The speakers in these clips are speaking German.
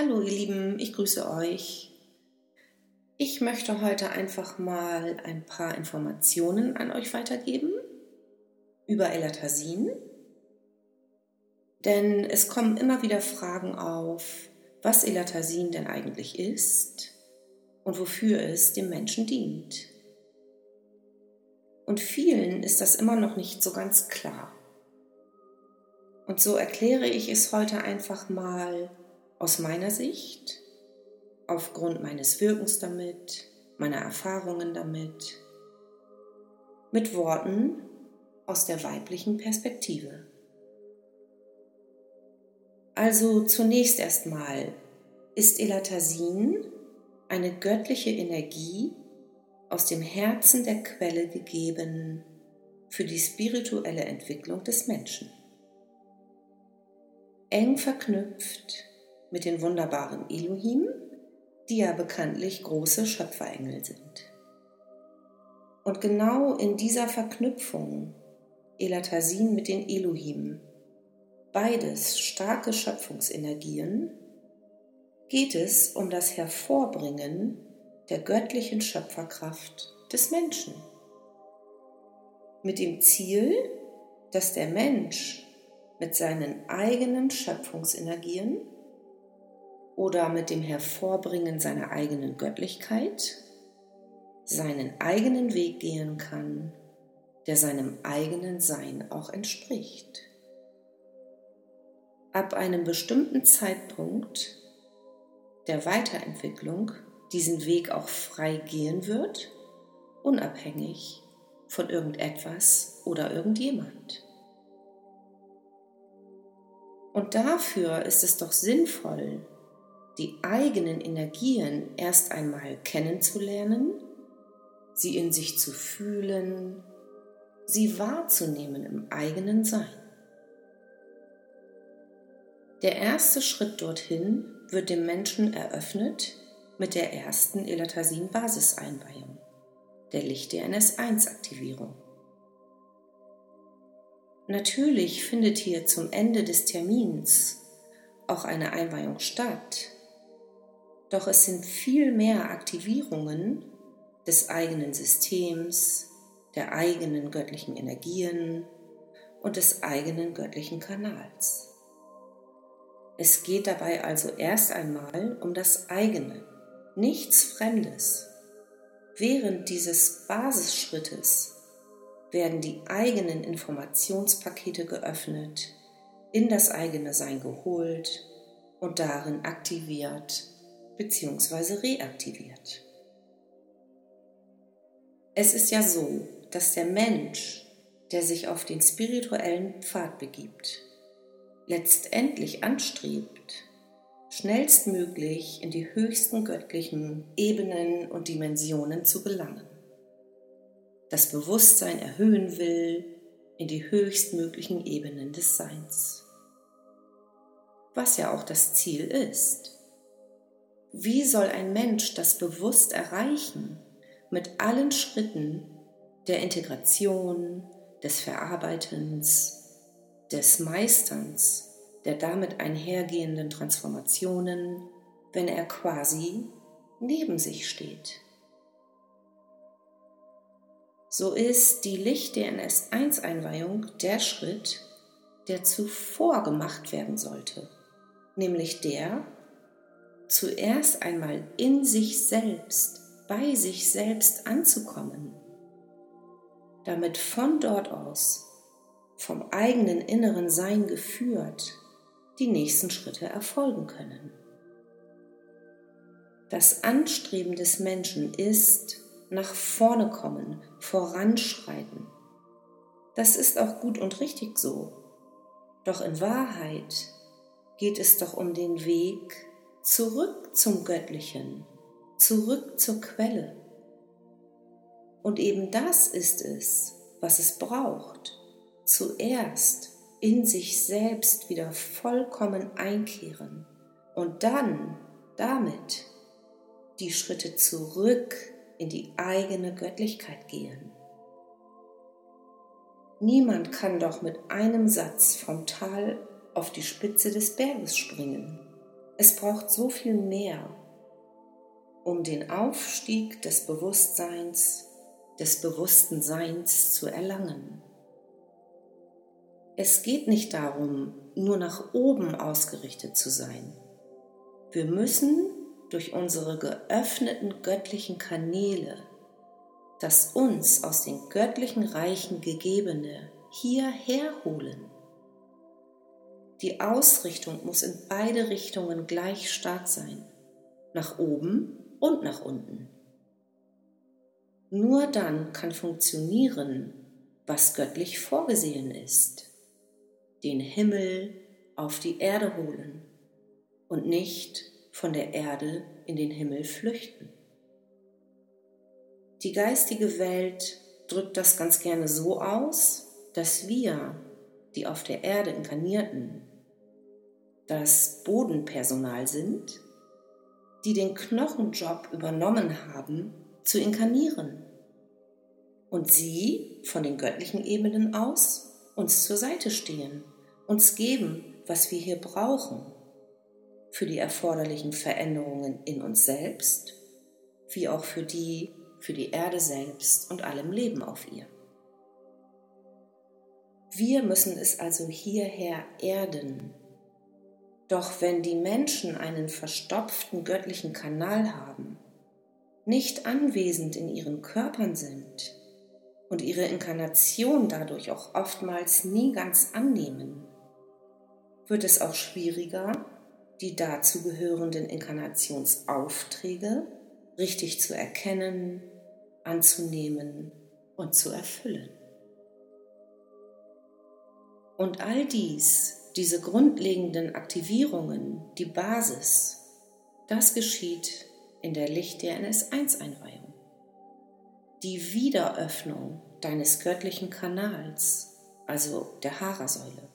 Hallo ihr Lieben, ich grüße euch. Ich möchte heute einfach mal ein paar Informationen an euch weitergeben über Elatasin. Denn es kommen immer wieder Fragen auf, was Elatasin denn eigentlich ist und wofür es dem Menschen dient. Und vielen ist das immer noch nicht so ganz klar. Und so erkläre ich es heute einfach mal aus meiner Sicht, aufgrund meines Wirkens damit, meiner Erfahrungen damit, mit Worten aus der weiblichen Perspektive. Also zunächst erstmal ist Elatasin eine göttliche Energie aus dem Herzen der Quelle gegeben für die spirituelle Entwicklung des Menschen. Eng verknüpft mit den wunderbaren Elohim, die ja bekanntlich große Schöpferengel sind. Und genau in dieser Verknüpfung Elatasin mit den Elohim, beides starke Schöpfungsenergien, geht es um das Hervorbringen der göttlichen Schöpferkraft des Menschen. Mit dem Ziel, dass der Mensch mit seinen eigenen Schöpfungsenergien oder mit dem Hervorbringen seiner eigenen Göttlichkeit seinen eigenen Weg gehen kann, der seinem eigenen Sein auch entspricht. Ab einem bestimmten Zeitpunkt der Weiterentwicklung diesen Weg auch frei gehen wird, unabhängig von irgendetwas oder irgendjemand. Und dafür ist es doch sinnvoll, die eigenen Energien erst einmal kennenzulernen, sie in sich zu fühlen, sie wahrzunehmen im eigenen Sein. Der erste Schritt dorthin wird dem Menschen eröffnet mit der ersten Elatasin-Basiseinweihung, der Licht-DNS-1-Aktivierung. Natürlich findet hier zum Ende des Termins auch eine Einweihung statt, doch es sind viel mehr Aktivierungen des eigenen Systems, der eigenen göttlichen Energien und des eigenen göttlichen Kanals. Es geht dabei also erst einmal um das eigene, nichts Fremdes. Während dieses Basisschrittes werden die eigenen Informationspakete geöffnet, in das eigene Sein geholt und darin aktiviert bzw. reaktiviert. Es ist ja so, dass der Mensch, der sich auf den spirituellen Pfad begibt, letztendlich anstrebt, schnellstmöglich in die höchsten göttlichen Ebenen und Dimensionen zu gelangen, das Bewusstsein erhöhen will in die höchstmöglichen Ebenen des Seins, was ja auch das Ziel ist. Wie soll ein Mensch das bewusst erreichen mit allen Schritten der Integration, des Verarbeitens, des Meisterns, der damit einhergehenden Transformationen, wenn er quasi neben sich steht? So ist die Licht-DNS-1-Einweihung der Schritt, der zuvor gemacht werden sollte, nämlich der, zuerst einmal in sich selbst, bei sich selbst anzukommen, damit von dort aus, vom eigenen inneren Sein geführt, die nächsten Schritte erfolgen können. Das Anstreben des Menschen ist nach vorne kommen, voranschreiten. Das ist auch gut und richtig so. Doch in Wahrheit geht es doch um den Weg zurück zum Göttlichen, zurück zur Quelle. Und eben das ist es, was es braucht. Zuerst in sich selbst wieder vollkommen einkehren und dann damit die Schritte zurück in die eigene Göttlichkeit gehen. Niemand kann doch mit einem Satz vom Tal auf die Spitze des Berges springen. Es braucht so viel mehr, um den Aufstieg des Bewusstseins, des bewussten Seins zu erlangen. Es geht nicht darum, nur nach oben ausgerichtet zu sein. Wir müssen durch unsere geöffneten göttlichen Kanäle das uns aus den göttlichen Reichen gegebene hierher holen. Die Ausrichtung muss in beide Richtungen gleich stark sein, nach oben und nach unten. Nur dann kann funktionieren, was göttlich vorgesehen ist den Himmel auf die Erde holen und nicht von der Erde in den Himmel flüchten. Die geistige Welt drückt das ganz gerne so aus, dass wir, die auf der Erde inkarnierten, das Bodenpersonal sind, die den Knochenjob übernommen haben, zu inkarnieren und sie von den göttlichen Ebenen aus uns zur Seite stehen, uns geben, was wir hier brauchen für die erforderlichen Veränderungen in uns selbst, wie auch für die, für die Erde selbst und allem Leben auf ihr. Wir müssen es also hierher erden. Doch wenn die Menschen einen verstopften göttlichen Kanal haben, nicht anwesend in ihren Körpern sind, und ihre Inkarnation dadurch auch oftmals nie ganz annehmen, wird es auch schwieriger, die dazugehörenden Inkarnationsaufträge richtig zu erkennen, anzunehmen und zu erfüllen. Und all dies, diese grundlegenden Aktivierungen, die Basis, das geschieht in der Licht der NS1-Einweihung die Wiederöffnung deines göttlichen Kanals, also der Hara-Säule.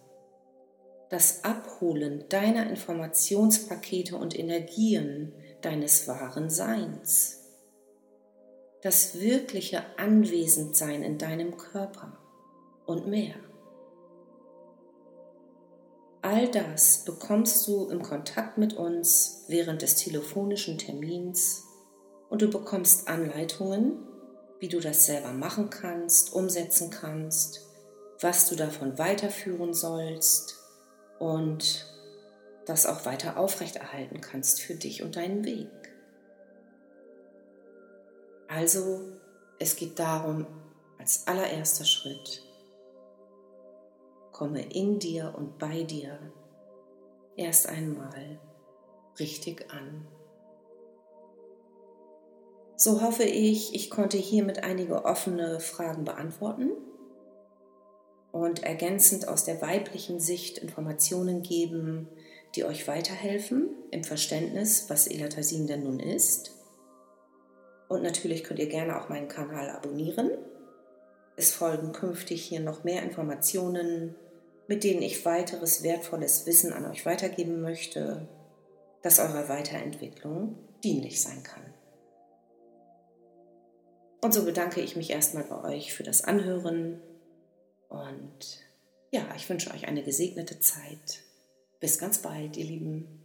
Das Abholen deiner Informationspakete und Energien deines wahren Seins. Das wirkliche Anwesendsein in deinem Körper und mehr. All das bekommst du im Kontakt mit uns während des telefonischen Termins und du bekommst Anleitungen, wie du das selber machen kannst, umsetzen kannst, was du davon weiterführen sollst und das auch weiter aufrechterhalten kannst für dich und deinen Weg. Also, es geht darum, als allererster Schritt, komme in dir und bei dir erst einmal richtig an. So hoffe ich, ich konnte hiermit einige offene Fragen beantworten und ergänzend aus der weiblichen Sicht Informationen geben, die euch weiterhelfen im Verständnis, was Elatasin denn nun ist. Und natürlich könnt ihr gerne auch meinen Kanal abonnieren. Es folgen künftig hier noch mehr Informationen, mit denen ich weiteres wertvolles Wissen an euch weitergeben möchte, das eurer Weiterentwicklung dienlich sein kann. Und so bedanke ich mich erstmal bei euch für das Anhören und ja, ich wünsche euch eine gesegnete Zeit. Bis ganz bald, ihr Lieben.